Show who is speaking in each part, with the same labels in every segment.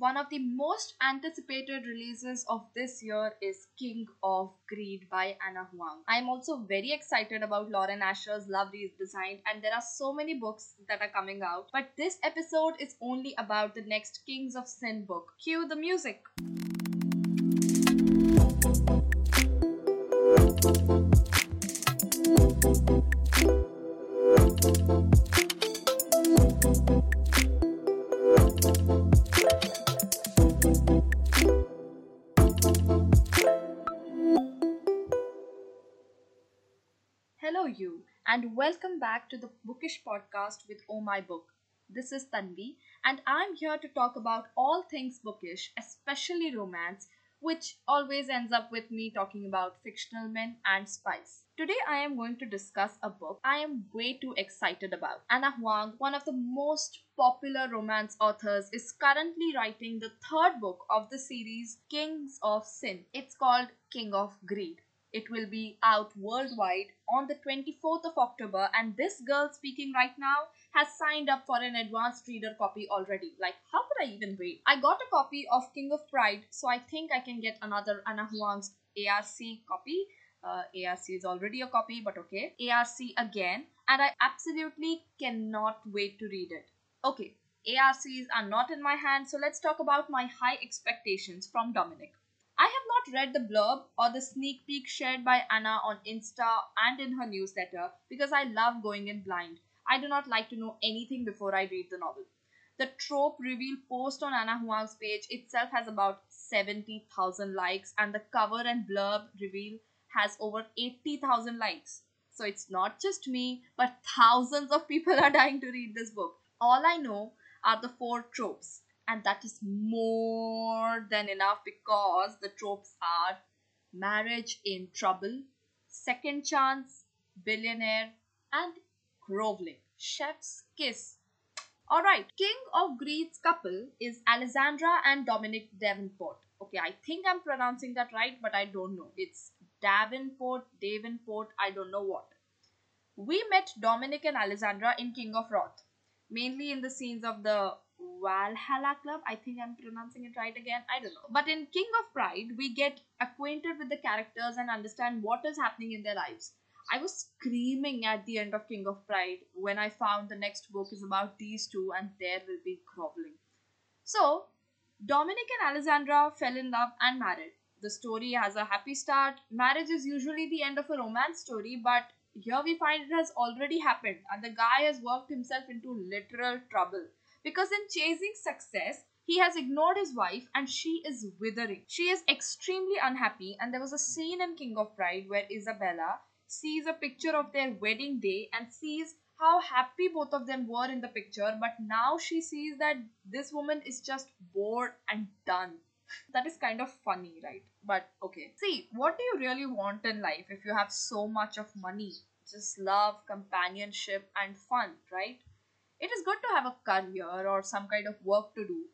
Speaker 1: one of the most anticipated releases of this year is King of Greed by Ana Huang. I am also very excited about Lauren Asher's Love Redesigned, and there are so many books that are coming out. But this episode is only about the next Kings of Sin book. Cue the music. And welcome back to the Bookish podcast with Oh My Book. This is Tanvi, and I'm here to talk about all things bookish, especially romance, which always ends up with me talking about fictional men and spice. Today, I am going to discuss a book I am way too excited about. Ana Huang, one of the most popular romance authors, is currently writing the third book of the series Kings of Sin. It's called King of Greed. It will be out worldwide on the 24th of October, and this girl speaking right now has signed up for an advanced reader copy already. Like, how could I even wait? I got a copy of King of Pride, so I think I can get another Ana Huang's ARC copy. Uh, ARC is already a copy, but okay. ARC again, and I absolutely cannot wait to read it. Okay, ARCs are not in my hand, so let's talk about my high expectations from Dominic. I have not read the blurb or the sneak peek shared by Ana on Insta and in her newsletter because I love going in blind. I do not like to know anything before I read the novel. The trope reveal post on Ana Huang's page itself has about 70,000 likes, and the cover and blurb reveal has over 80,000 likes. So it's not just me, but thousands of people are dying to read this book. All I know are the four tropes and that is more than enough because the tropes are marriage in trouble, second chance, billionaire, and groveling. Chef's kiss. Alright, King of Greed's couple is Alessandra and Dominic Davenport. Okay, I think I'm pronouncing that right, but I don't know. It's Davenport, Davenport, I don't know what. We met Dominic and Alessandra in King of Wrath, mainly in the scenes of the Valhalla Club. I think I'm pronouncing it right again. I don't know. But in King of Pride, we get acquainted with the characters and understand what is happening in their lives. I was screaming at the end of King of Pride when I found the next book is about these two and there will be groveling. So, Dominic and Alessandra fell in love and married. The story has a happy start. Marriage is usually the end of a romance story, but here we find it has already happened and the guy has worked himself into literal trouble because in chasing success, he has ignored his wife and she is withering. She is extremely unhappy, and there was a scene in King of Pride where Isabella sees a picture of their wedding day and sees how happy both of them were in the picture, but now she sees that this woman is just bored and done. that is kind of funny, right? But okay. See, what do you really want in life if you have so much of money? Just love, companionship, and fun, right? It is good to have a career or some kind of work to do,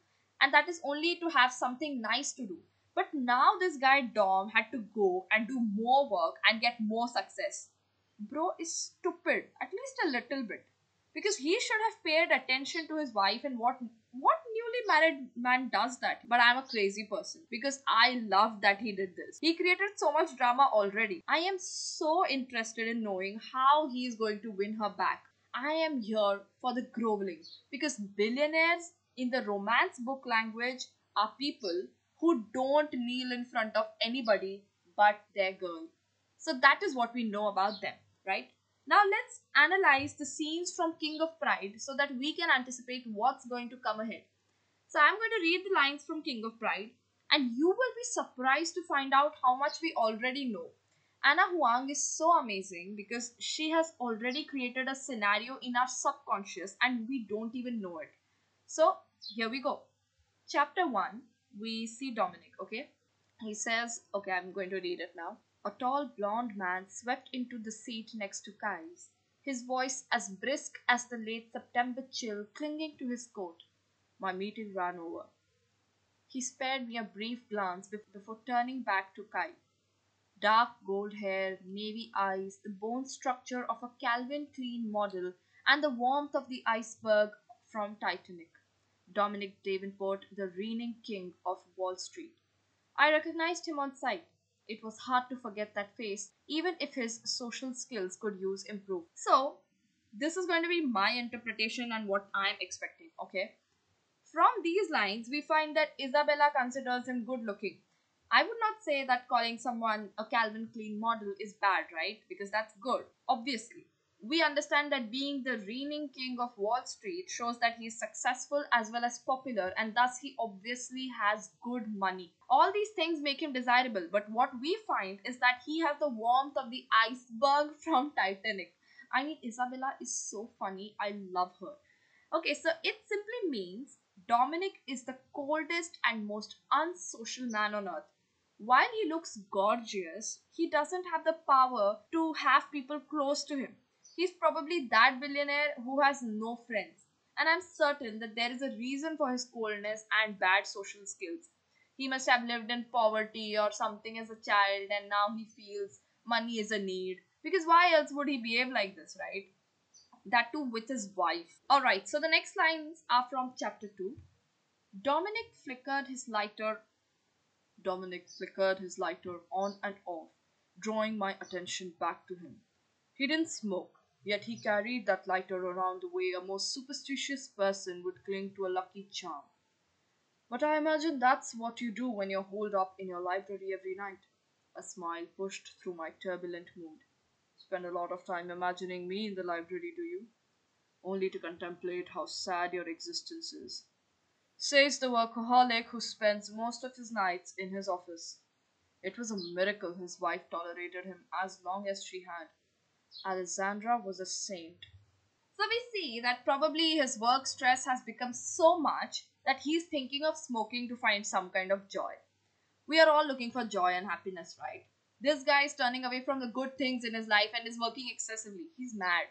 Speaker 1: and that is only to have something nice to do. But now this guy Dom had to go and do more work and get more success. Bro is stupid, at least a little bit. Because he should have paid attention to his wife and what what newly married man does that? But I'm a crazy person because I love that he did this. He created so much drama already. I am so interested in knowing how he is going to win her back. I am here for the groveling because billionaires in the romance book language are people who don't kneel in front of anybody but their girl. So that is what we know about them, right? Now let's analyze the scenes from King of Pride so that we can anticipate what's going to come ahead. So I'm going to read the lines from King of Pride and you will be surprised to find out how much we already know. Ana Huang is so amazing because she has already created a scenario in our subconscious and we don't even know it. So, here we go. Chapter 1, we see Dominic, okay? He says, okay, I'm going to read it now. A tall blond man swept into the seat next to Kai's, his voice as brisk as the late September chill clinging to his coat. My meeting ran over. He spared me a brief glance before turning back to Kai. Dark gold hair, navy eyes, the bone structure of a Calvin Klein model, and the warmth of the iceberg from Titanic. Dominic Davenport, the reigning king of Wall Street. I recognized him on sight. It was hard to forget that face, even if his social skills could use improve. So, this is going to be my interpretation and what I'm expecting, okay? From these lines, we find that Isabella considers him good looking. I would not say that calling someone a Calvin Klein model is bad, right? Because that's good, obviously. We understand that being the reigning king of Wall Street shows that he is successful as well as popular, and thus he obviously has good money. All these things make him desirable, but what we find is that he has the warmth of the iceberg from Titanic. I mean, Isabella is so funny. I love her. Okay, so it simply means Dominic is the coldest and most unsocial man on earth. While he looks gorgeous, he doesn't have the power to have people close to him. He's probably that billionaire who has no friends. And I'm certain that there is a reason for his coldness and bad social skills. He must have lived in poverty or something as a child, and now he feels money is a need. Because why else would he behave like this, right? That too with his wife. Alright, so the next lines are from chapter 2. Dominic flickered his lighter Dominic flickered his lighter on and off, drawing my attention back to him. He didn't smoke, yet he carried that lighter around the way a most superstitious person would cling to a lucky charm. But I imagine that's what you do when you're holed up in your library every night. A smile pushed through my turbulent mood. Spend a lot of time imagining me in the library, do you? Only to contemplate how sad your existence is says the workaholic who spends most of his nights in his office. It was a miracle his wife tolerated him as long as she had. Alessandra was a saint. So we see that probably his work stress has become so much that he's thinking of smoking to find some kind of joy. We are all looking for joy and happiness, right? This guy is turning away from the good things in his life and is working excessively. He's mad.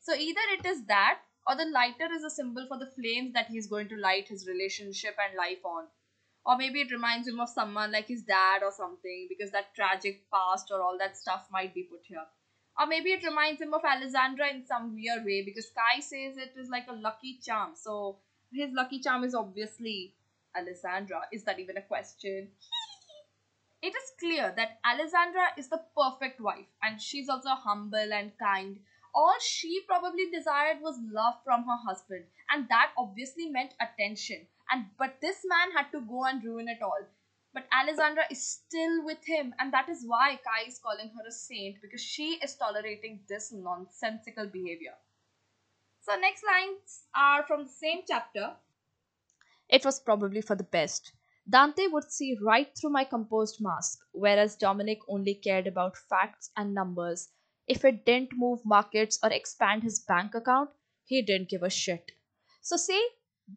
Speaker 1: So either it is that or the lighter is a symbol for the flames that he's going to light his relationship and life on. Or maybe it reminds him of someone like his dad or something because that tragic past or all that stuff might be put here. Or maybe it reminds him of Alessandra in some weird way because Kai says it is like a lucky charm. So his lucky charm is obviously Alessandra. Is that even a question? it is clear that Alessandra is the perfect wife and she's also humble and kind all she probably desired was love from her husband and that obviously meant attention. And but this man had to go and ruin it all. But alessandra is still with him and that is why kai is calling her a saint because she is tolerating this nonsensical behavior. So next lines are from the same chapter. It was probably for the best. Dante would see right through my composed mask, whereas Dominic only cared about facts and numbers if it didn't move markets or expand his bank account, he didn't give a shit. So, see,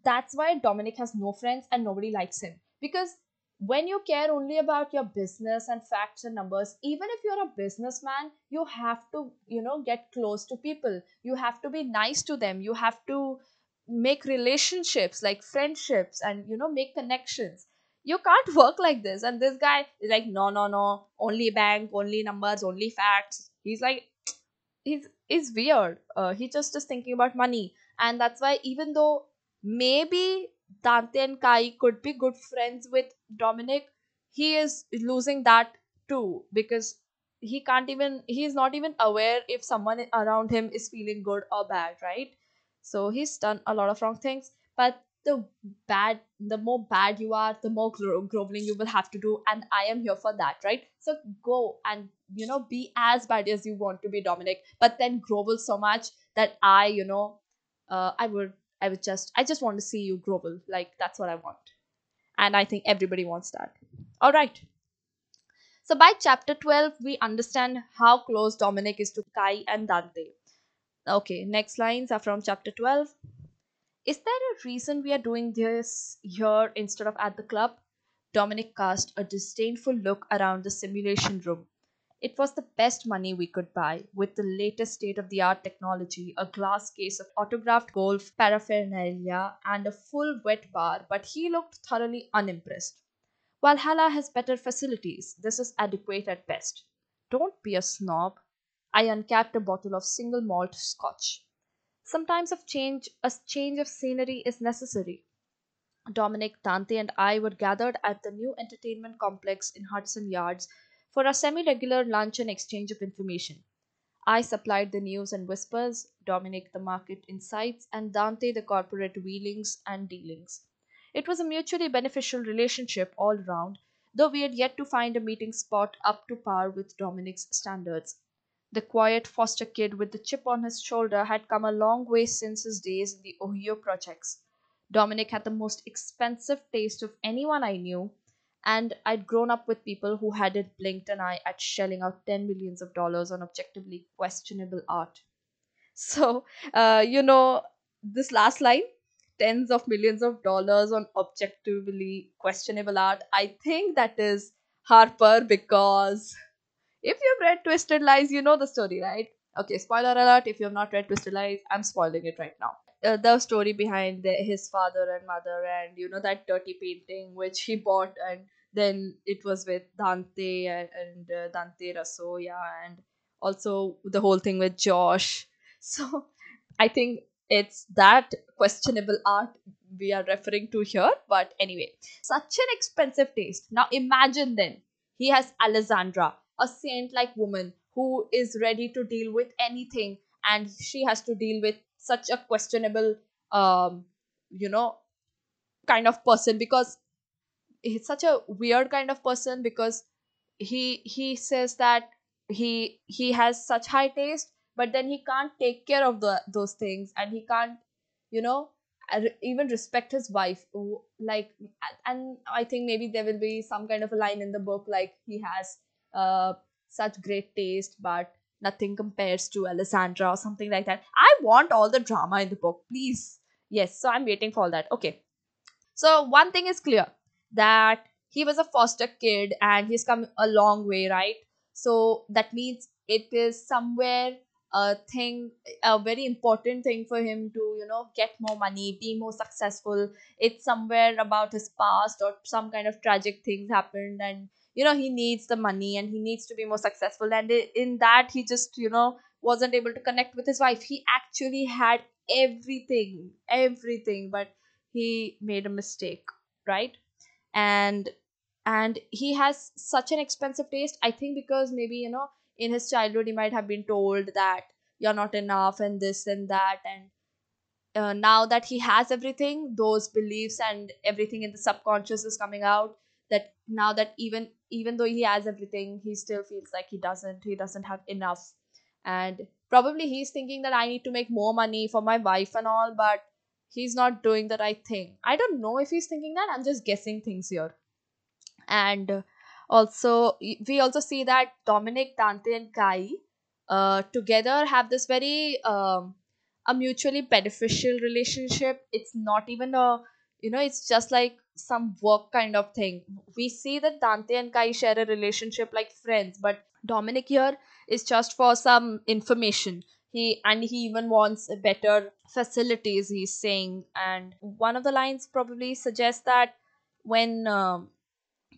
Speaker 1: that's why Dominic has no friends and nobody likes him. Because when you care only about your business and facts and numbers, even if you're a businessman, you have to, you know, get close to people. You have to be nice to them. You have to make relationships like friendships and, you know, make connections you can't work like this and this guy is like no no no only bank only numbers only facts he's like he's is weird. Uh, he just is thinking about money. And that's why even though maybe dante and kai could be good friends with dominic he is losing that too because he can't even he's not even aware if someone around him is feeling good or bad right? So he's done a lot of wrong things. But the bad the more bad you are the more gro- groveling you will have to do and i am here for that right? So go and you know be as bad as you want to be dominic. But then grovel so much that i you know uh, i would i would just i just want to see you grovel. Like that's what i want. And i think everybody wants that. All right. So by chapter 12 we understand how close dominic is to kai and dante. Okay next lines are from chapter 12 is there a reason we are doing this here instead of at the club? Dominic cast a disdainful look around the simulation room. It was the best money we could buy, with the latest state of the art technology, a glass case of autographed golf paraphernalia, and a full wet bar, but he looked thoroughly unimpressed. Valhalla has better facilities. This is adequate at best. Don't be a snob. I uncapped a bottle of single malt scotch. Sometimes a change, a change of scenery is necessary. Dominic, Dante, and I were gathered at the new entertainment complex in Hudson Yards for a semi regular lunch and exchange of information. I supplied the news and whispers, Dominic the market insights, and Dante the corporate wheelings and dealings. It was a mutually beneficial relationship all round, though we had yet to find a meeting spot up to par with Dominic's standards. The quiet foster kid with the chip on his shoulder had come a long way since his days in the Ohio projects. Dominic had the most expensive taste of anyone I knew, and I'd grown up with people who hadn't blinked an eye at shelling out 10 millions of dollars on objectively questionable art. So, uh, you know, this last line, tens of millions of dollars on objectively questionable art, I think that is Harper because if you've read Twisted Lies, you know the story, right? Okay, spoiler alert if you have not read Twisted Lies, I'm spoiling it right now. Uh, the story behind the, his father and mother, and you know, that dirty painting which he bought, and then it was with Dante and, and uh, Dante Rasoya, and also the whole thing with Josh. So I think it's that questionable art we are referring to here. But anyway, such an expensive taste. Now imagine then he has Alessandra, a saint like woman who is ready to deal with anything, and she has to deal with such a questionable, um, you know, kind of person because he's such a weird kind of person because he he says that he he has such high taste but then he can't take care of the those things and he can't you know even respect his wife. Like and i think maybe there will be some kind of a line in the book like he has uh such great taste but nothing compares to alessandra or something like that i want all the drama in the book please yes so i'm waiting for all that okay so one thing is clear that he was a foster kid and he's come a long way, right? So that means it is somewhere a thing, a very important thing for him to, you know, get more money, be more successful. It's somewhere about his past or some kind of tragic things happened and you know he needs the money and he needs to be more successful. And in that he just you know wasn't able to connect with his wife. He actually had everything everything but he made a mistake right? And and he has such an expensive taste. I think because maybe you know in his childhood he might have been told that you're not enough and this and that. And uh, now that he has everything those beliefs and everything in the subconscious is coming out that now that even even though he has everything he still feels like he doesn't he doesn't have enough. And probably he's thinking that i need to make more money for my wife and all but he's not doing the right thing. I don't know if he's thinking that i'm just guessing things here. And also we also see that dominic dante and kai uh, together have this very um, a mutually beneficial relationship. It's not even a you know it's just like some work kind of thing we see that dante and kai share a relationship like friends but dominic here is just for some information he and he even wants better facilities he's saying and one of the lines probably suggests that when um,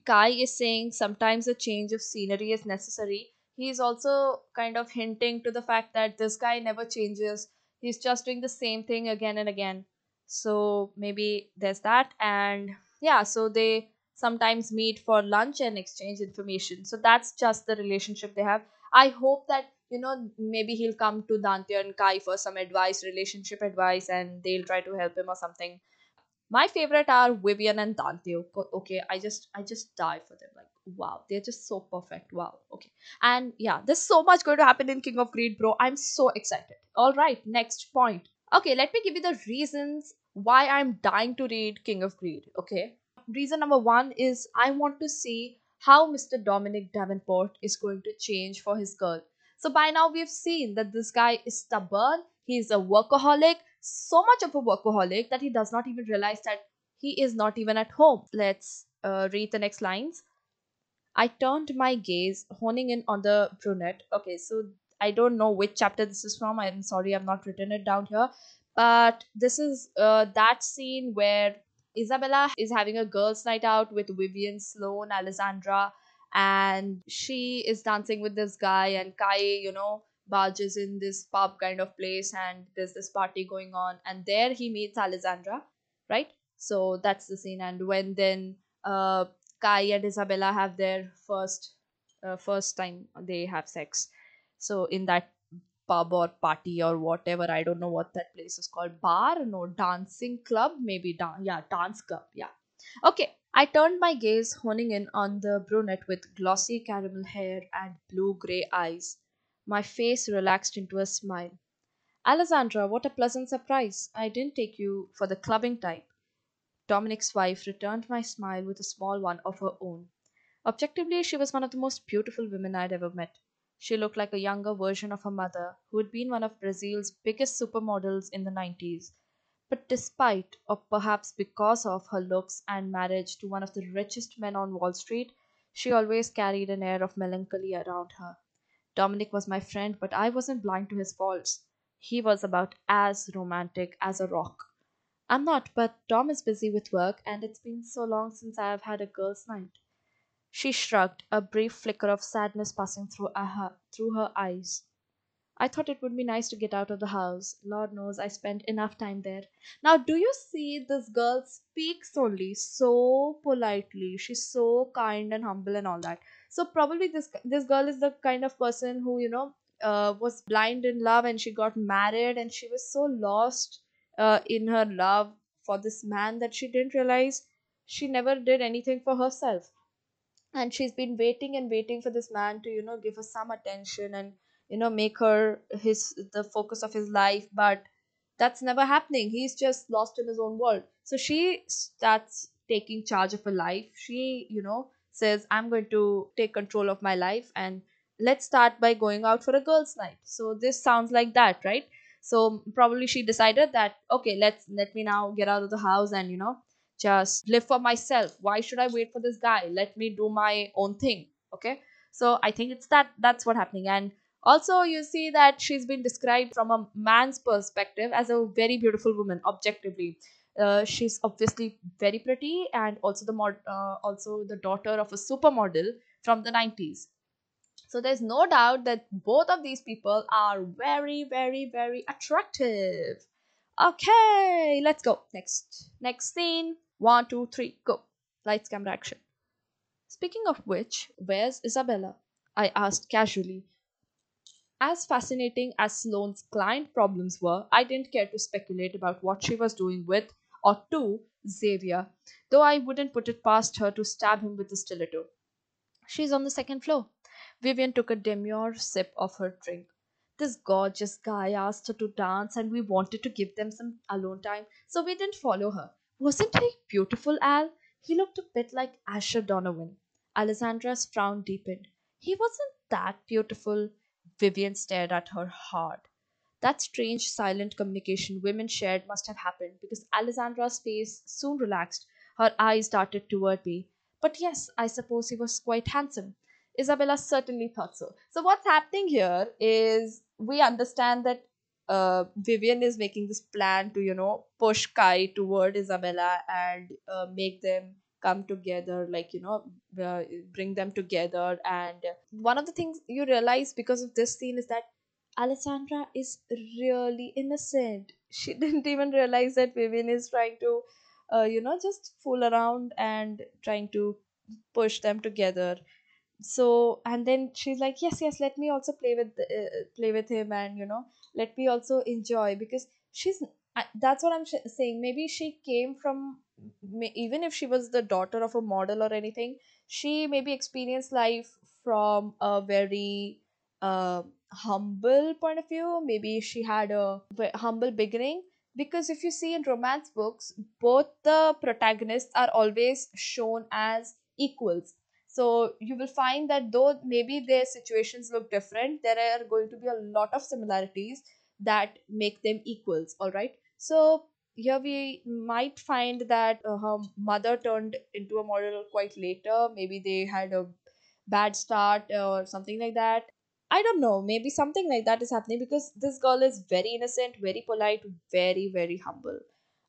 Speaker 1: Kai is saying sometimes a change of scenery is necessary. He is also kind of hinting to the fact that this guy never changes. He's just doing the same thing again and again. So maybe there's that. And yeah, so they sometimes meet for lunch and exchange information. So that's just the relationship they have. I hope that, you know, maybe he'll come to Dante and Kai for some advice, relationship advice, and they'll try to help him or something my favorite are Vivian and Dante. Okay, I just I just die for them. Like wow, they're just so perfect. Wow. Okay. And yeah, there's so much going to happen in King of Greed, bro. I'm so excited. All right, next point. Okay, let me give you the reasons why I'm dying to read King of Greed. Okay. Reason number one is I want to see how Mr. Dominic Davenport is going to change for his girl. So by now we've seen that this guy is stubborn, he's a workaholic, so much of a workaholic that he does not even realize that he is not even at home. Let's uh, read the next lines. I turned my gaze, honing in on the brunette. Okay, so I don't know which chapter this is from. I'm sorry, I've not written it down here. But this is uh, that scene where Isabella is having a girls' night out with Vivian, Sloane, Alessandra, and she is dancing with this guy, and Kai, you know, barges in this pub kind of place, and there's this party going on, and there he meets Alessandra, right? So that's the scene. And when then uh, Kai and Isabella have their first uh, first time they have sex. So in that pub or party or whatever, I don't know what that place is called. Bar? No, dancing club? Maybe dan- yeah, dance club. Yeah. Okay. I turned my gaze, honing in on the brunette with glossy caramel hair and blue gray eyes. My face relaxed into a smile. Alessandra, what a pleasant surprise. I didn't take you for the clubbing type. Dominic's wife returned my smile with a small one of her own. Objectively, she was one of the most beautiful women I'd ever met. She looked like a younger version of her mother, who had been one of Brazil's biggest supermodels in the 90s. But despite, or perhaps because of, her looks and marriage to one of the richest men on Wall Street, she always carried an air of melancholy around her. Dominic was my friend, but I wasn't blind to his faults. He was about as romantic as a rock. I'm not, but Dom is busy with work, and it's been so long since I have had a girls' night. She shrugged, a brief flicker of sadness passing through her, eyes. I thought it would be nice to get out of the house. Lord knows I spent enough time there. Now, do you see this girl speaks only so politely? She's so kind and humble and all that. So probably this this girl is the kind of person who you know uh, was blind in love and she got married and she was so lost uh, in her love for this man that she didn't realize she never did anything for herself and she's been waiting and waiting for this man to you know give her some attention and you know make her his the focus of his life. But that's never happening. He's just lost in his own world. So she starts taking charge of her life. She you know says i'm going to take control of my life and let's start by going out for a girls night. So this sounds like that right? So probably she decided that okay let's let me now get out of the house and you know just live for myself. Why should i wait for this guy? Let me do my own thing. Okay? So i think it's that that's what happening. And also you see that she's been described from a man's perspective as a very beautiful woman objectively. Uh, she's obviously very pretty and also the mod uh, also the daughter of a supermodel from the 90s so there's no doubt that both of these people are very very very attractive. Okay let's go. Next. Next scene one, two, three, go. Lights, camera, action. Speaking of which, where's Isabella? I asked casually. As fascinating as Sloane's client problems were, I didn't care to speculate about what she was doing with or to Xavier, though I wouldn't put it past her to stab him with a stiletto. She's on the second floor. Vivian took a demure sip of her drink. This gorgeous guy asked her to dance, and we wanted to give them some alone time, so we didn't follow her. Wasn't he beautiful, Al? He looked a bit like Asher Donovan. Alessandra's frown deepened. He wasn't that beautiful. Vivian stared at her hard. That strange silent communication women shared must have happened because Alessandra's face soon relaxed. Her eyes darted toward me. But yes, I suppose he was quite handsome. Isabella certainly thought so. So, what's happening here is we understand that uh, Vivian is making this plan to, you know, push Kai toward Isabella and uh, make them come together, like, you know, uh, bring them together. And one of the things you realize because of this scene is that Alessandra is really innocent. She didn't even realize that Vivian is trying to, uh, you know, just fool around and trying to push them together so and then she's like yes yes let me also play with uh, play with him and you know let me also enjoy. Because she's that's what i'm sh- saying. Maybe she came from even if she was the daughter of a model or anything she maybe experienced life from a very uh, humble point of view. Maybe she had a humble beginning. Because if you see in romance books both the protagonists are always shown as equals so you will find that though maybe their situations look different there are going to be a lot of similarities that make them equals all right? So here we might find that uh, her mother turned into a model quite later. Maybe they had a bad start or something like that. I don't know. Maybe something like that is happening because this girl is very innocent very polite very very humble.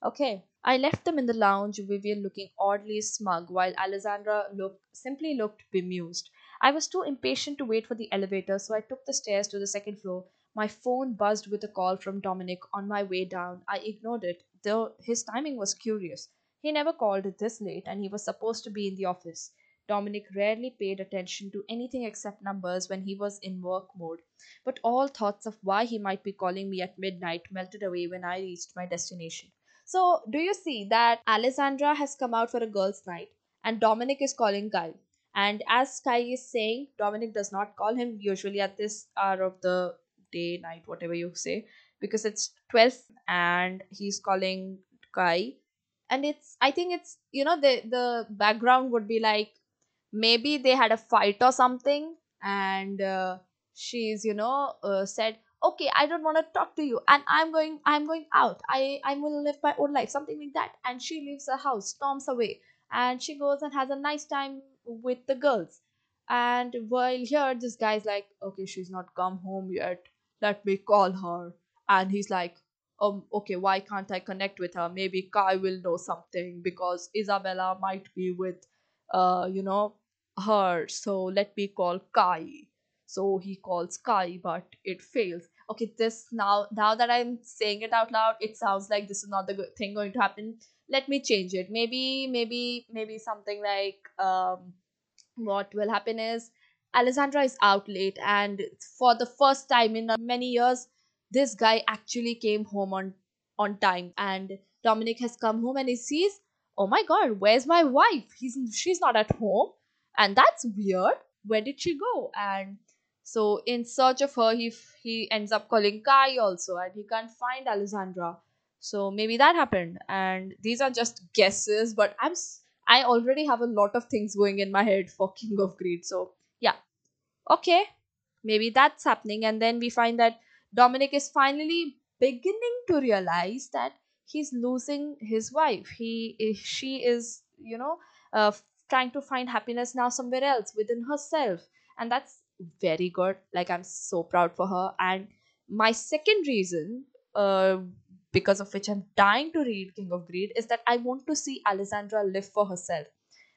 Speaker 1: Okay I left them in the lounge, Vivian looking oddly smug, while Alessandra looked simply looked bemused. I was too impatient to wait for the elevator, so I took the stairs to the second floor. My phone buzzed with a call from Dominic on my way down. I ignored it, though his timing was curious. He never called this late and he was supposed to be in the office. Dominic rarely paid attention to anything except numbers when he was in work mode, but all thoughts of why he might be calling me at midnight melted away when I reached my destination. So, do you see that Alessandra has come out for a girls' night and Dominic is calling Kai? And as Kai is saying, Dominic does not call him usually at this hour of the day, night, whatever you say, because it's 12 and he's calling Kai. And it's, I think it's, you know, the, the background would be like maybe they had a fight or something and uh, she's, you know, uh, said, okay i don't want to talk to you and i'm going i'm going out. I i will live my own life something like that. And she leaves the house storms away. And she goes and has a nice time with the girls. And while here this guy's like okay she's not come home yet. Let me call her. And he's like um okay why can't i connect with her? Maybe kai will know something because isabella might be with uh you know her. So let me call kai so he calls kai but it fails. Okay this now now that i'm saying it out loud it sounds like this is not the good thing going to happen. Let me change it. Maybe maybe maybe something like um what will happen is alessandra is out late and for the first time in many years this guy actually came home on on time. And dominic has come home and he sees oh my god where's my wife? He's she's not at home. And that's weird. Where did she go? And so in search of her he he ends up calling kai also and he can't find alessandra. So maybe that happened. And these are just guesses but i'm i already have a lot of things going in my head for king of greed. So yeah. Okay. Maybe that's happening. And then we find that dominic is finally beginning to realize that he's losing his wife. He she is you know uh, trying to find happiness now somewhere else within herself. And that's very good. Like i'm so proud for her. And my second reason uh, because of which i'm dying to read king of greed is that i want to see alessandra live for herself.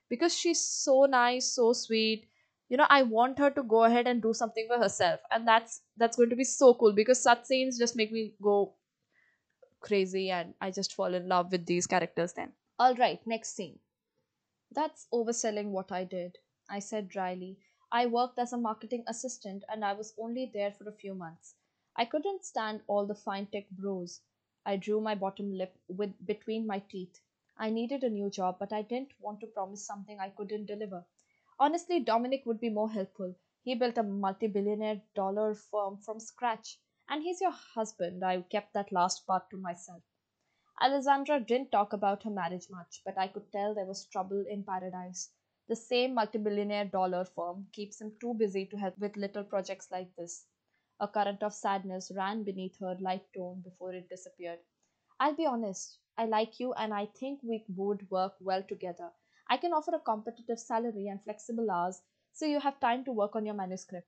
Speaker 1: Because she's so nice so sweet. You know i want her to go ahead and do something for herself. And that's that's going to be so cool. Because such scenes just make me go crazy and i just fall in love with these characters then. All right next scene. That's overselling what i did. I said dryly i worked as a marketing assistant and i was only there for a few months i couldn't stand all the fintech bros i drew my bottom lip with between my teeth i needed a new job but i didn't want to promise something i couldn't deliver Honestly, Dominic would be more helpful. He built a multi billionaire dollar firm from scratch. And he's your husband. I kept that last part to myself. Alessandra didn't talk about her marriage much, but I could tell there was trouble in paradise. The same multi billionaire dollar firm keeps him too busy to help with little projects like this. A current of sadness ran beneath her light tone before it disappeared. I'll be honest, I like you and I think we would work well together. I can offer a competitive salary and flexible hours so you have time to work on your manuscript.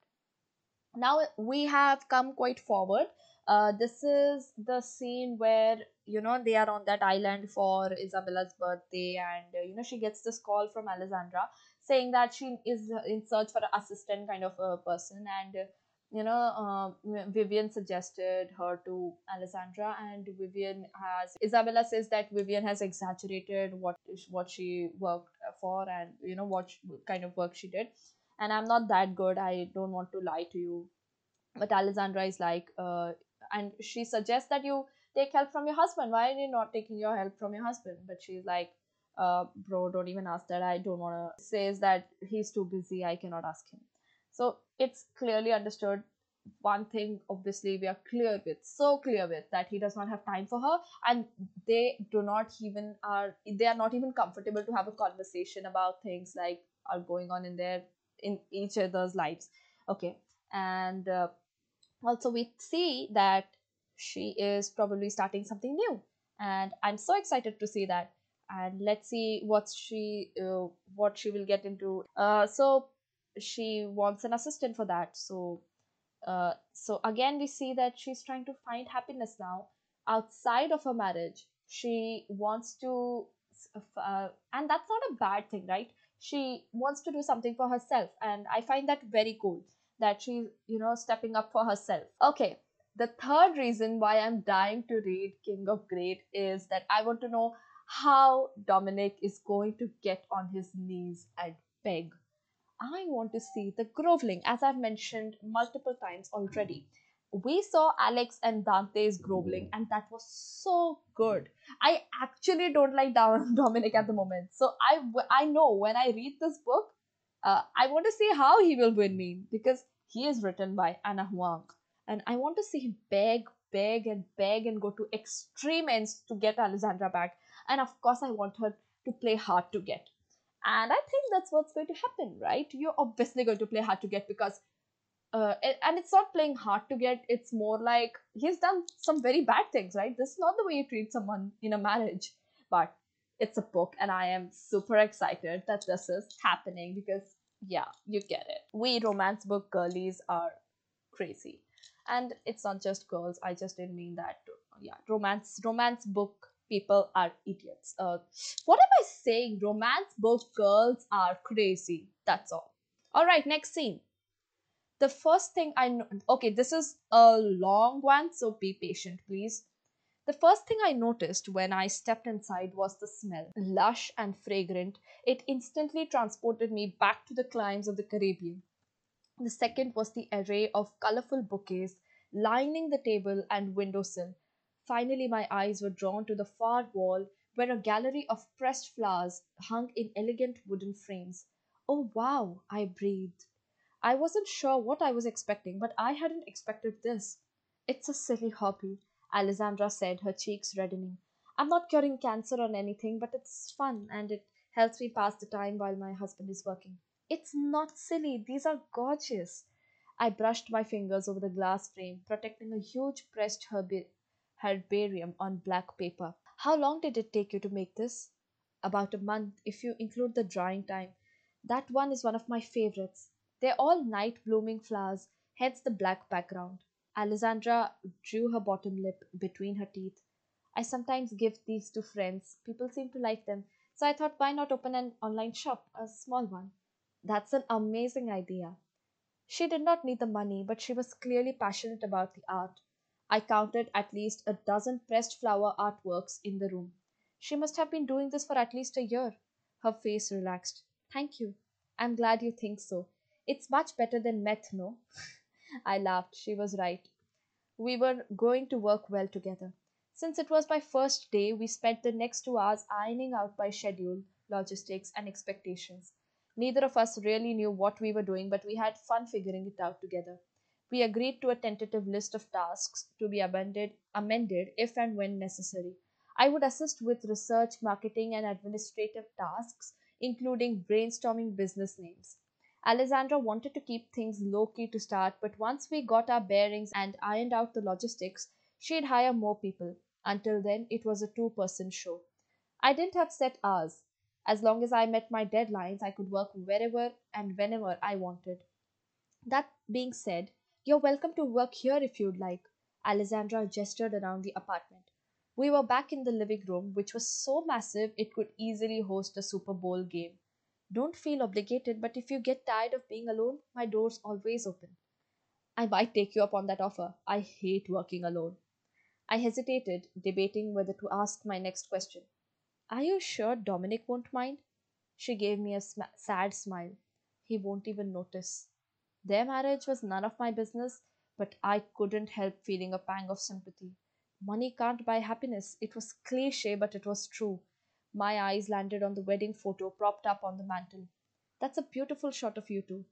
Speaker 1: Now we have come quite forward. Uh, this is the scene where you know they are on that island for Isabella's birthday, and uh, you know she gets this call from Alessandra saying that she is in search for an assistant kind of a person, and uh, you know uh, Vivian suggested her to Alessandra, and Vivian has Isabella says that Vivian has exaggerated what what she worked for, and you know what kind of work she did. And i'm not that good i don't want to lie to you. But alessandra is like uh, and she suggests that you take help from your husband? Why are you not taking your help from your husband? But she's like uh, bro don't even ask that. I don't want to says that he's too busy. I cannot ask him. So it's clearly understood. One thing obviously we are clear with so clear with that he does not have time for her and they do not even are they are not even comfortable to have a conversation about things like are going on in their in each other's lives. Okay. And uh, also we see that she is probably starting something new. And i'm so excited to see that. And let's see what she uh, what she will get into. Uh, so she wants an assistant for that. So uh, so again we see that she's trying to find happiness now. Outside of her marriage she wants to uh, and that's not a bad thing right? She wants to do something for herself. And i find that very cool that she's you know stepping up for herself. Okay the third reason why i'm dying to read king of greed is that i want to know how Dominic is going to get on his knees and beg. I want to see the groveling, as I've mentioned multiple times already. We saw Alex and Dante's groveling, and that was so good. I actually don't like Dominic at the moment, so I I know when I read this book, uh, I want to see how he will win me because he is written by Ana Huang, and I want to see him beg, beg, and beg and go to extreme ends to get Alessandra back. And of course, I want her to play hard to get. And I think that's what's going to happen, right? You're obviously going to play hard to get because, uh, and it's not playing hard to get, it's more like he's done some very bad things, right? This is not the way you treat someone in a marriage. But it's a book, and I am super excited that this is happening because, yeah, you get it. We romance book girlies are crazy. And it's not just girls, I just didn't mean that. Yeah, romance romance book people are idiots. Uh, what am I saying? Romance book girls are crazy. That's all. All right, next scene. The first thing I okay, this is a long one, so be patient, please. The first thing I noticed when I stepped inside was the smell. Lush and fragrant, it instantly transported me back to the climes of the Caribbean. The second was the array of colorful bouquets lining the table and windowsill, Finally, my eyes were drawn to the far wall where a gallery of pressed flowers hung in elegant wooden frames. Oh, wow! I breathed. I wasn't sure what I was expecting, but I hadn't expected this. It's a silly hobby, Alessandra said, her cheeks reddening. I'm not curing cancer or anything, but it's fun and it helps me pass the time while my husband is working. It's not silly, these are gorgeous. I brushed my fingers over the glass frame, protecting a huge pressed herb- herbarium on black paper. How long did it take you to make this? About a month, if you include the drying time. That one is one of my favorites. They're all night blooming flowers, hence the black background. Alessandra drew her bottom lip between her teeth. I sometimes give these to friends. People seem to like them. So I thought, why not open an online shop, a small one? That's an amazing idea. She did not need the money, but she was clearly passionate about the art. I counted at least a dozen pressed flower artworks in the room. She must have been doing this for at least a year. Her face relaxed. Thank you. I'm glad you think so. It's much better than meth, no? I laughed. She was right. We were going to work well together. Since it was my first day, we spent the next two hours ironing out my schedule, logistics, and expectations. Neither of us really knew what we were doing, but we had fun figuring it out together. We agreed to a tentative list of tasks to be amended, amended if and when necessary. I would assist with research, marketing, and administrative tasks, including brainstorming business names. Alessandra wanted to keep things low key to start, but once we got our bearings and ironed out the logistics, she'd hire more people. Until then, it was a two person show. I didn't have set hours. As long as I met my deadlines, I could work wherever and whenever I wanted. That being said, you're welcome to work here if you'd like. Alessandra gestured around the apartment. We were back in the living room, which was so massive it could easily host a Super Bowl game. Don't feel obligated, but if you get tired of being alone, my door's always open. I might take you up on that offer. I hate working alone. I hesitated, debating whether to ask my next question. Are you sure Dominic won't mind? She gave me a sm- sad smile. He won't even notice. Their marriage was none of my business, but I couldn't help feeling a pang of sympathy. Money can't buy happiness. It was cliche, but it was true. My eyes landed on the wedding photo propped up on the mantel. That's a beautiful shot of you two.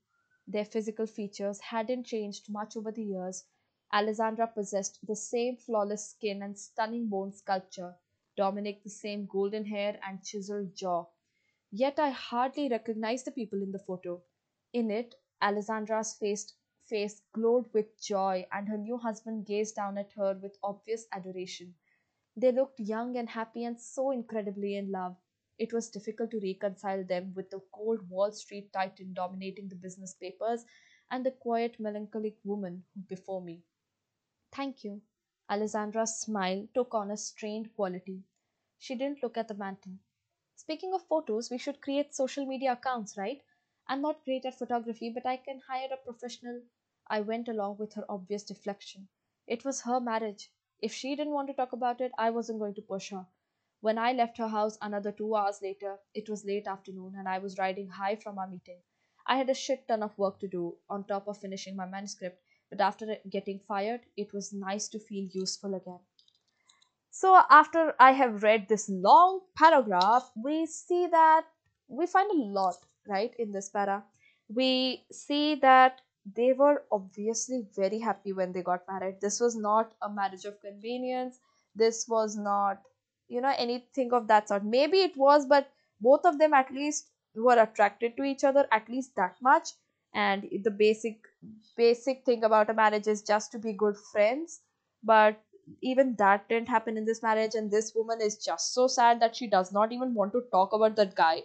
Speaker 1: Their physical features hadn't changed much over the years. Alessandra possessed the same flawless skin and stunning bone sculpture, Dominic the same golden hair and chiseled jaw. Yet I hardly recognized the people in the photo. In it, Alessandra's face, face glowed with joy, and her new husband gazed down at her with obvious adoration. They looked young and happy and so incredibly in love. It was difficult to reconcile them with the cold Wall Street titan dominating the business papers and the quiet, melancholic woman before me. Thank you. Alessandra's smile took on a strained quality. She didn't look at the mantel. Speaking of photos, we should create social media accounts, right? I'm not great at photography, but I can hire a professional. I went along with her obvious deflection. It was her marriage. If she didn't want to talk about it, I wasn't going to push her. When I left her house another two hours later, it was late afternoon and I was riding high from our meeting. I had a shit ton of work to do on top of finishing my manuscript, but after getting fired, it was nice to feel useful again. So, after I have read this long paragraph, we see that we find a lot, right, in this para. We see that they were obviously very happy when they got married. This was not a marriage of convenience. This was not, you know, anything of that sort. Maybe it was, but both of them at least were attracted to each other at least that much. And the basic basic thing about a marriage is just to be good friends. But even that didn't happen in this marriage, and this woman is just so sad that she does not even want to talk about that guy.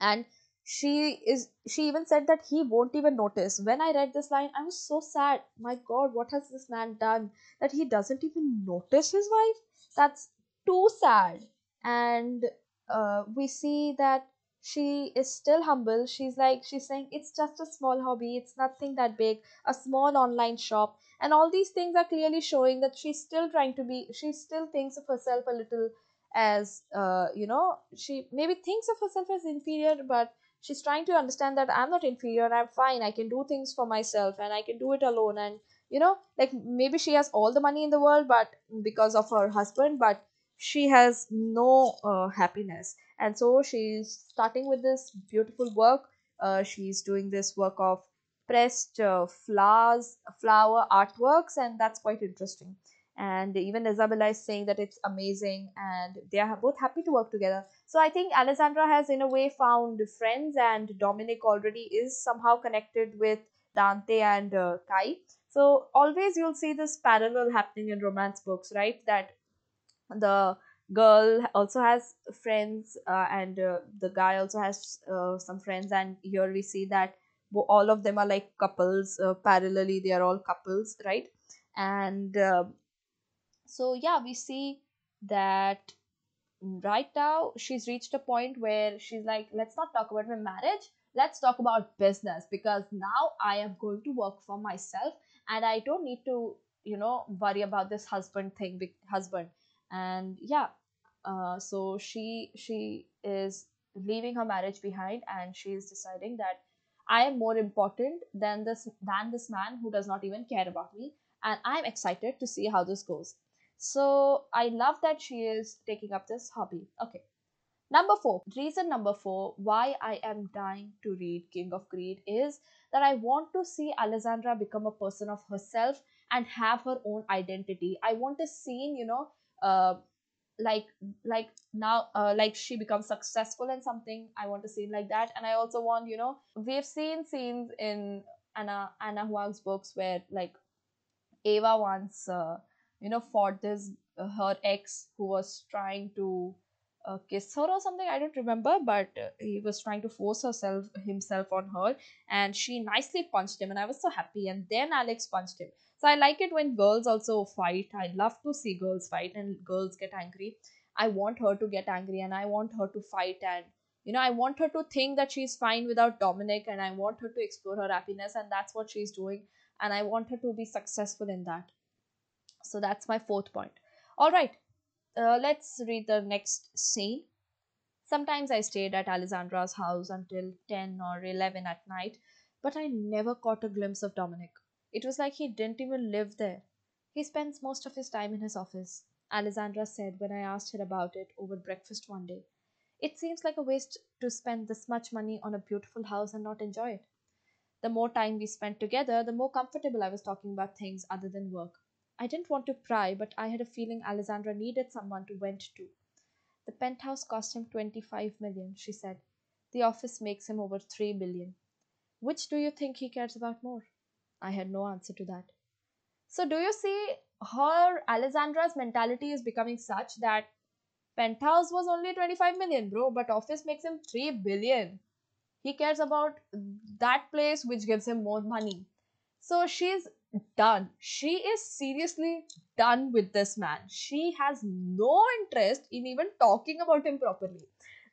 Speaker 1: And she is she even said that he won't even notice. When i read this line i was so sad. My god what has this man done that he doesn't even notice his wife? That's too sad. And uh, we see that she is still humble. She's like she's saying it's just a small hobby. It's nothing that big. A small online shop. And all these things are clearly showing that she's still trying to be she still thinks of herself a little as uh, you know she maybe thinks of herself as inferior but she's trying to understand that i'm not inferior. I'm fine. I can do things for myself and i can do it alone. And you know like maybe she has all the money in the world but because of her husband but she has no uh, happiness and so she's starting with this beautiful work uh, she's doing this work of pressed uh, flowers flower artworks and that's quite interesting and even Isabella is saying that it's amazing and they are both happy to work together. So I think Alessandra has in a way found friends and Dominic already is somehow connected with Dante and uh, Kai. So always you'll see this parallel happening in romance books, right? That the girl also has friends uh, and uh, the guy also has uh, some friends and here we see that all of them are like couples uh, parallelly they are all couples right? And uh, so yeah we see that right now she's reached a point where she's like let's not talk about my marriage. Let's talk about business because now i am going to work for myself and i don't need to you know worry about this husband thing husband and yeah uh, so she she is leaving her marriage behind and she is deciding that i am more important than this than this man who does not even care about me and i'm excited to see how this goes so I love that she is taking up this hobby. Okay. Number four, reason number four why I am dying to read King of Greed is that I want to see Alessandra become a person of herself and have her own identity. I want a scene, you know, uh, like like now uh, like she becomes successful in something i want a scene like that. And i also want you know we've seen scenes in Ana Ana Huang's books where like ava wants uh, you know fought this uh, her ex who was trying to uh, kiss her or something i don't remember but uh, he was trying to force herself himself on her and she nicely punched him and i was so happy and then alex punched him. So i like it when girls also fight. I love to see girls fight and girls get angry. I want her to get angry and i want her to fight and you know i want her to think that she's fine without dominic and i want her to explore her happiness and that's what she's doing and i want her to be successful in that. So that's my fourth point. All right, uh, let's read the next scene. Sometimes I stayed at Alessandra's house until 10 or 11 at night, but I never caught a glimpse of Dominic. It was like he didn't even live there. He spends most of his time in his office, Alessandra said when I asked her about it over breakfast one day. It seems like a waste to spend this much money on a beautiful house and not enjoy it. The more time we spent together, the more comfortable I was talking about things other than work. I didn't want to pry, but I had a feeling Alessandra needed someone to vent to. The penthouse cost him 25 million, she said. The office makes him over 3 billion. Which do you think he cares about more? I had no answer to that. So, do you see her Alessandra's mentality is becoming such that penthouse was only 25 million, bro, but office makes him 3 billion. He cares about that place which gives him more money. So, she's done. She is seriously done with this man. She has no interest in even talking about him properly.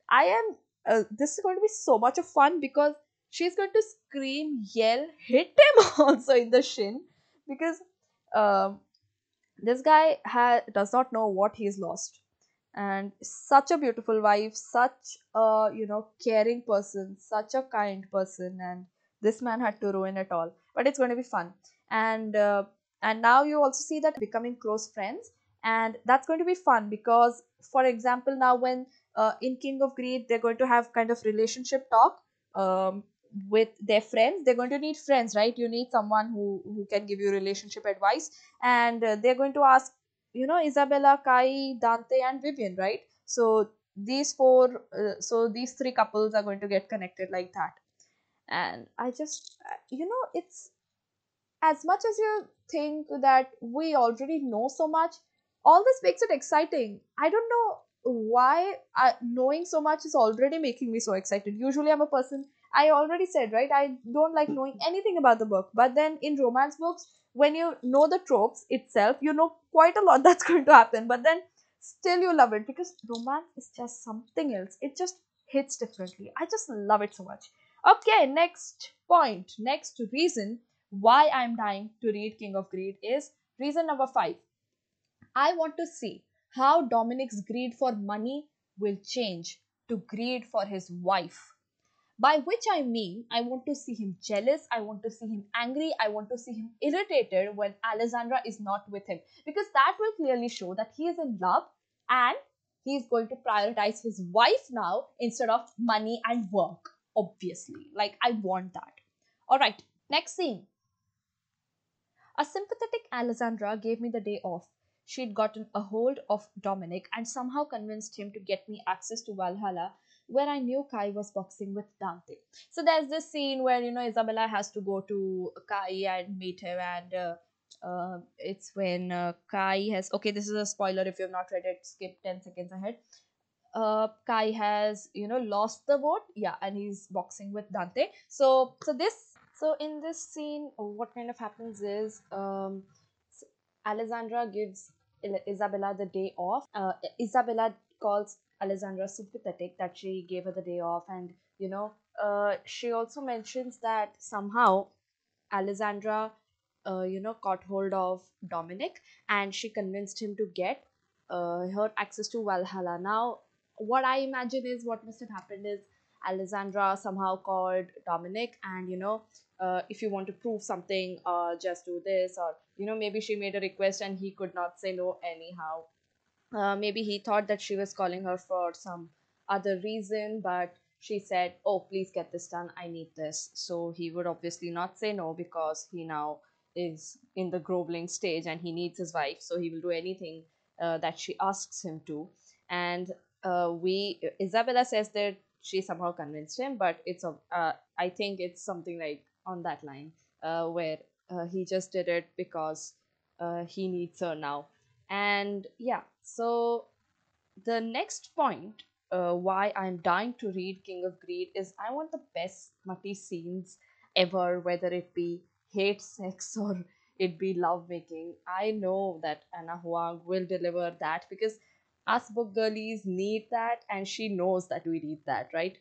Speaker 1: I am, uh, this is going to be so much of fun because she's going to scream, yell, hit him also in the shin because um, this guy ha- does not know what he's lost. and such a beautiful wife such a you know caring person such a kind person and this man had to ruin it all but it's going to be fun and uh, and now you also see that becoming close friends. And that's going to be fun because for example now when uh, in king of greed they're going to have kind of relationship talk um, with their friends. They're going to need friends right? You need someone who who can give you relationship advice. And uh, they're going to ask you know isabella kai dante and vivian right? So these four uh, so these three couples are going to get connected like that. And i just uh, you know it's as much as you think that we already know so much all this makes it exciting. I don't know why I, knowing so much is already making me so excited. Usually i'm a person i already said right i don't like knowing anything about the book. But then in romance books when you know the tropes itself you know quite a lot that's going to happen. But then still you love it because romance is just something else. It just hits differently. I just love it so much. Okay next point next reason why i'm dying to read king of greed is reason number 5 i want to see how Dominic's greed for money will change to greed for his wife. By which I mean, I want to see him jealous, I want to see him angry, I want to see him irritated when Alessandra is not with him. Because that will clearly show that he is in love and he is going to prioritize his wife now instead of money and work. Obviously. Like, I want that. Alright, next scene. A sympathetic Alessandra gave me the day off she'd gotten a hold of Dominic and somehow convinced him to get me access to Valhalla, where I knew Kai was boxing with Dante. So there's this scene where you know Isabella has to go to Kai and meet him, and uh, uh, it's when uh, Kai has okay. This is a spoiler if you have not read it. Skip ten seconds ahead. Uh, Kai has you know lost the vote, yeah, and he's boxing with Dante. So so this so in this scene, what kind of happens is um, Alessandra gives Isabella the day off. Uh, Isabella calls Alessandra sympathetic that she gave her the day off, and you know, uh, she also mentions that somehow Alessandra, uh, you know, caught hold of Dominic and she convinced him to get uh, her access to Valhalla. Now, what I imagine is what must have happened is Alessandra somehow called Dominic, and you know, uh, if you want to prove something, uh, just do this, or you know, maybe she made a request and he could not say no anyhow. Uh, maybe he thought that she was calling her for some other reason, but she said, Oh, please get this done. I need this. So he would obviously not say no because he now is in the groveling stage and he needs his wife. So he will do anything uh, that she asks him to. And uh, we, Isabella says that she somehow convinced him, but it's uh, I think it's something like on that line uh, where uh, he just did it because uh, he needs her now. And yeah so the next point uh, why i'm dying to read king of greed is i want the best smutty scenes ever whether it be hate sex or it be love making. I know that Ana Huang will deliver that because us book girlies need that and she knows that we need that right?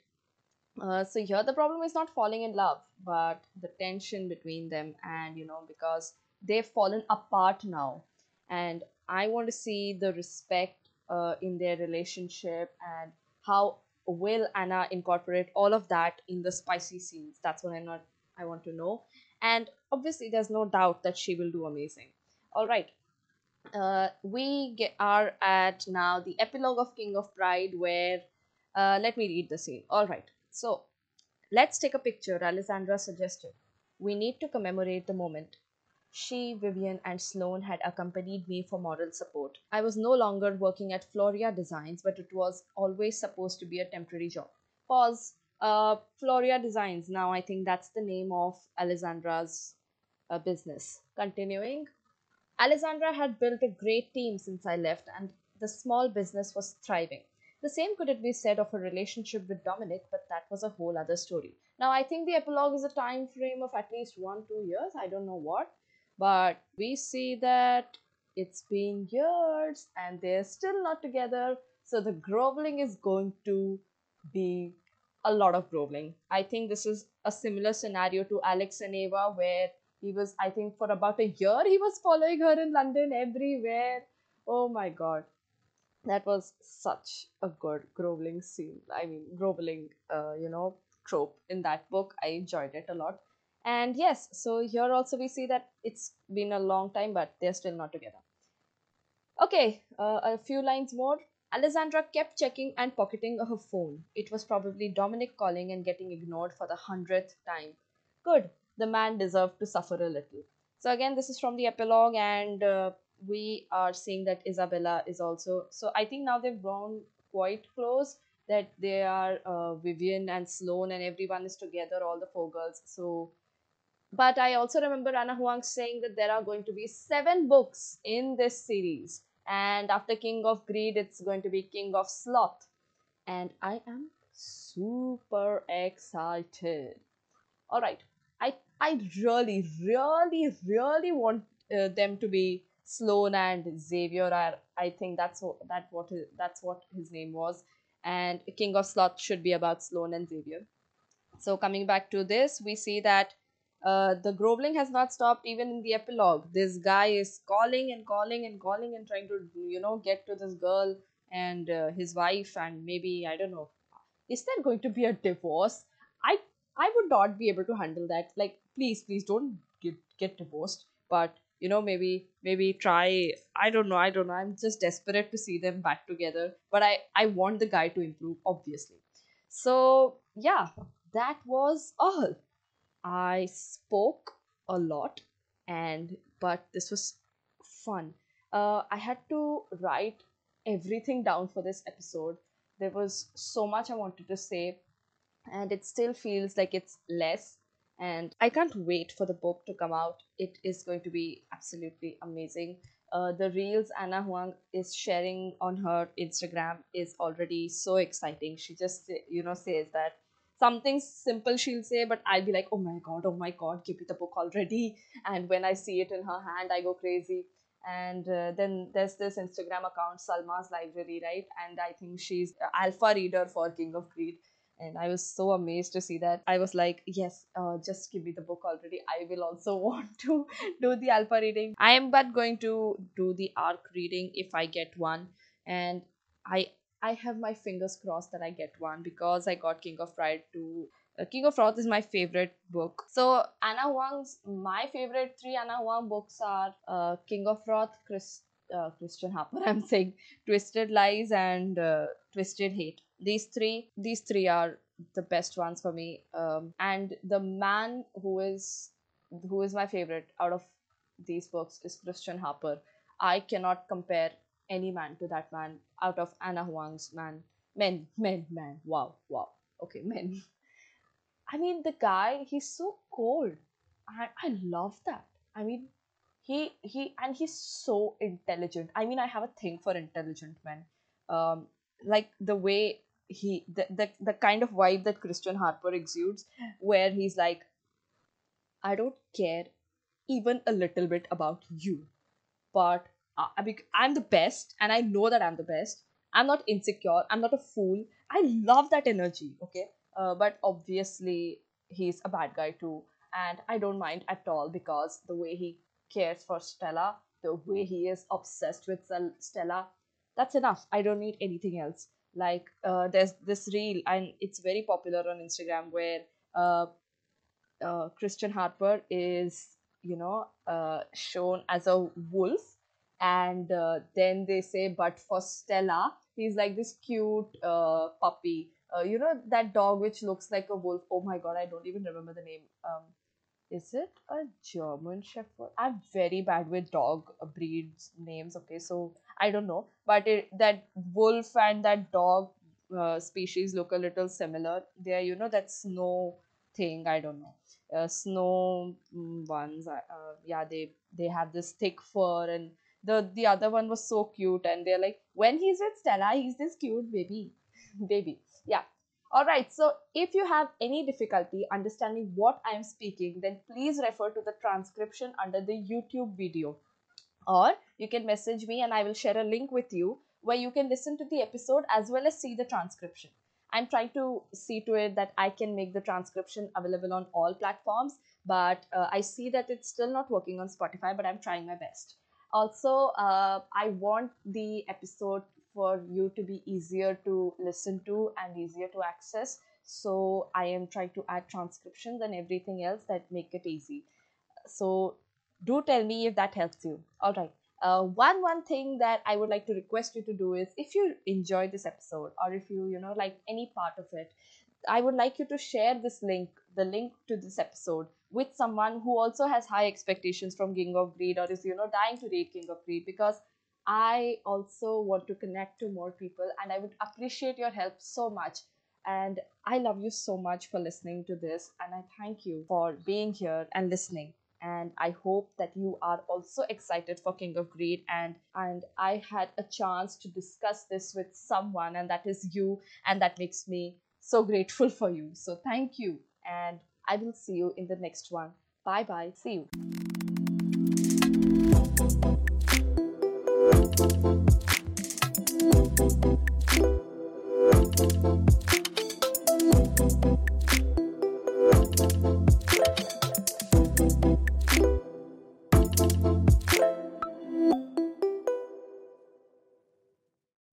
Speaker 1: Uh, so here the problem is not falling in love but the tension between them and you know because they've fallen apart now. And i want to see the respect uh, in their relationship and how will Ana incorporate all of that in the spicy scenes. That's what i not i want to know. And obviously there's no doubt that she will do amazing. All right uh, we get, are at now the epilogue of king of pride where uh, let me read the scene all right so, let's take a picture, Alessandra suggested. We need to commemorate the moment. She, Vivian, and Sloane had accompanied me for moral support. I was no longer working at Floria Designs, but it was always supposed to be a temporary job. Pause. Uh, Floria Designs. Now I think that's the name of Alessandra's uh, business. Continuing, Alessandra had built a great team since I left, and the small business was thriving. The same could it be said of her relationship with Dominic, but that was a whole other story. Now, I think the epilogue is a time frame of at least one, two years. I don't know what, but we see that it's been years and they're still not together. So the groveling is going to be a lot of groveling. I think this is a similar scenario to Alex and Ava, where he was, I think, for about a year, he was following her in London everywhere. Oh my god.
Speaker 2: that was such a good groveling scene. I mean groveling uh, you know trope in that book. I enjoyed it a lot. And yes so here also we see that it's been a long time but they're still not together. Okay uh, a few lines more. Alessandra kept checking and pocketing her phone. It was probably dominic calling and getting ignored for the hundredth time. Good the man deserved to suffer a little. So again this is from the epilogue and uh, we are seeing that Isabella is also so I think now they've grown quite close that they are uh, Vivian and Sloane and everyone is together all the four girls so. But I also remember Ana Huang saying that there are going to be seven books in this series and after King of Greed it's going to be King of Sloth. And I am super excited. All right I I really really really want uh, them to be Sloane and Xavier are I think that's what that what his, that's what his name was and King of Sloth should be about Sloane and Xavier. So coming back to this, we see that uh, the groveling has not stopped even in the epilogue. This guy is calling and calling and calling and trying to you know get to this girl and uh, his wife and maybe I don't know. Is there going to be a divorce? I I would not be able to handle that. Like please please don't get get divorced. But you know maybe maybe try i don't know i don't know. I'm just desperate to see them back together. But i i want the guy to improve obviously. So yeah that was all. I spoke a lot and but this was fun. Uh, i had to write everything down for this episode. There was so much i wanted to say and it still feels like it's less and I can't wait for the book to come out. It is going to be absolutely amazing. Uh, the reels Ana Huang is sharing on her Instagram is already so exciting. She just you know says that something simple she'll say, but I'll be like, oh my god, oh my god, give me the book already. And when I see it in her hand, I go crazy. And uh, then there's this Instagram account, Salma's Library, right? And I think she's alpha reader for King of Greed and i was so amazed to see that. I was like yes uh, just give me the book already. I will also want to do the alpha reading. I am but going to do the arc reading if i get one. And i i have my fingers crossed that i get one because i got king of pride to uh, King of Wrath is my favorite book. So Ana Huang's my favorite three Ana Huang books are uh, King of Wrath, Chris, uh, Christian Harper. I'm saying Twisted Lies and uh, Twisted Hate these three these three are the best ones for me. Um, and the man who is who is my favorite out of these books is christian harper. I cannot compare any man to that man out of Ana Huang's man. Men men man. Wow wow. Okay men. I mean the guy he's so cold. I i love that. I mean he he and he's so intelligent. I mean i have a thing for intelligent men. Um like the way he the, the the kind of vibe that Christian Harper exudes, where he's like, I don't care even a little bit about you, but uh, I'm the best, and I know that I'm the best. I'm not insecure. I'm not a fool. I love that energy. Okay, uh, but obviously he's a bad guy too, and I don't mind at all because the way he cares for Stella, the way he is obsessed with Stella, that's enough. I don't need anything else like uh, there's this reel and it's very popular on instagram where uh, uh, christian harper is you know uh, shown as a wolf and uh, then they say but for stella he's like this cute uh, puppy you know that dog which looks like a wolf oh my god i don't even remember the name um, is it a German Shepherd? I'm very bad with dog breeds names. Okay, so I don't know, but it, that wolf and that dog uh, species look a little similar. They are, you know, that snow thing. I don't know, uh, snow mm, ones. Uh, yeah, they they have this thick fur, and the the other one was so cute. And they're like, when he's with Stella, he's this cute baby, baby. Yeah, all right, so if you have any difficulty understanding what I am speaking, then please refer to the transcription under the YouTube video. Or you can message me and I will share a link with you where you can listen to the episode as well as see the transcription. I'm trying to see to it that I can make the transcription available on all platforms, but uh, I see that it's still not working on Spotify, but I'm trying my best. Also, uh, I want the episode for you to be easier to listen to and easier to access so i am trying to add transcriptions and everything else that make it easy so do tell me if that helps you. All right. Uh, one one thing that i would like to request you to do is if you enjoy this episode or if you you know like any part of it i would like you to share this link the link to this episode with someone who also has high expectations from king of greed or is you know dying to read king of greed because i also want to connect to more people and i would appreciate your help so much. And i love you so much for listening to this and i thank you for being here and listening and i hope that you are also excited for king of greed. And and i had a chance to discuss this with someone and that is you and that makes me so grateful for you. So thank you and i will see you in the next one. Bye bye see you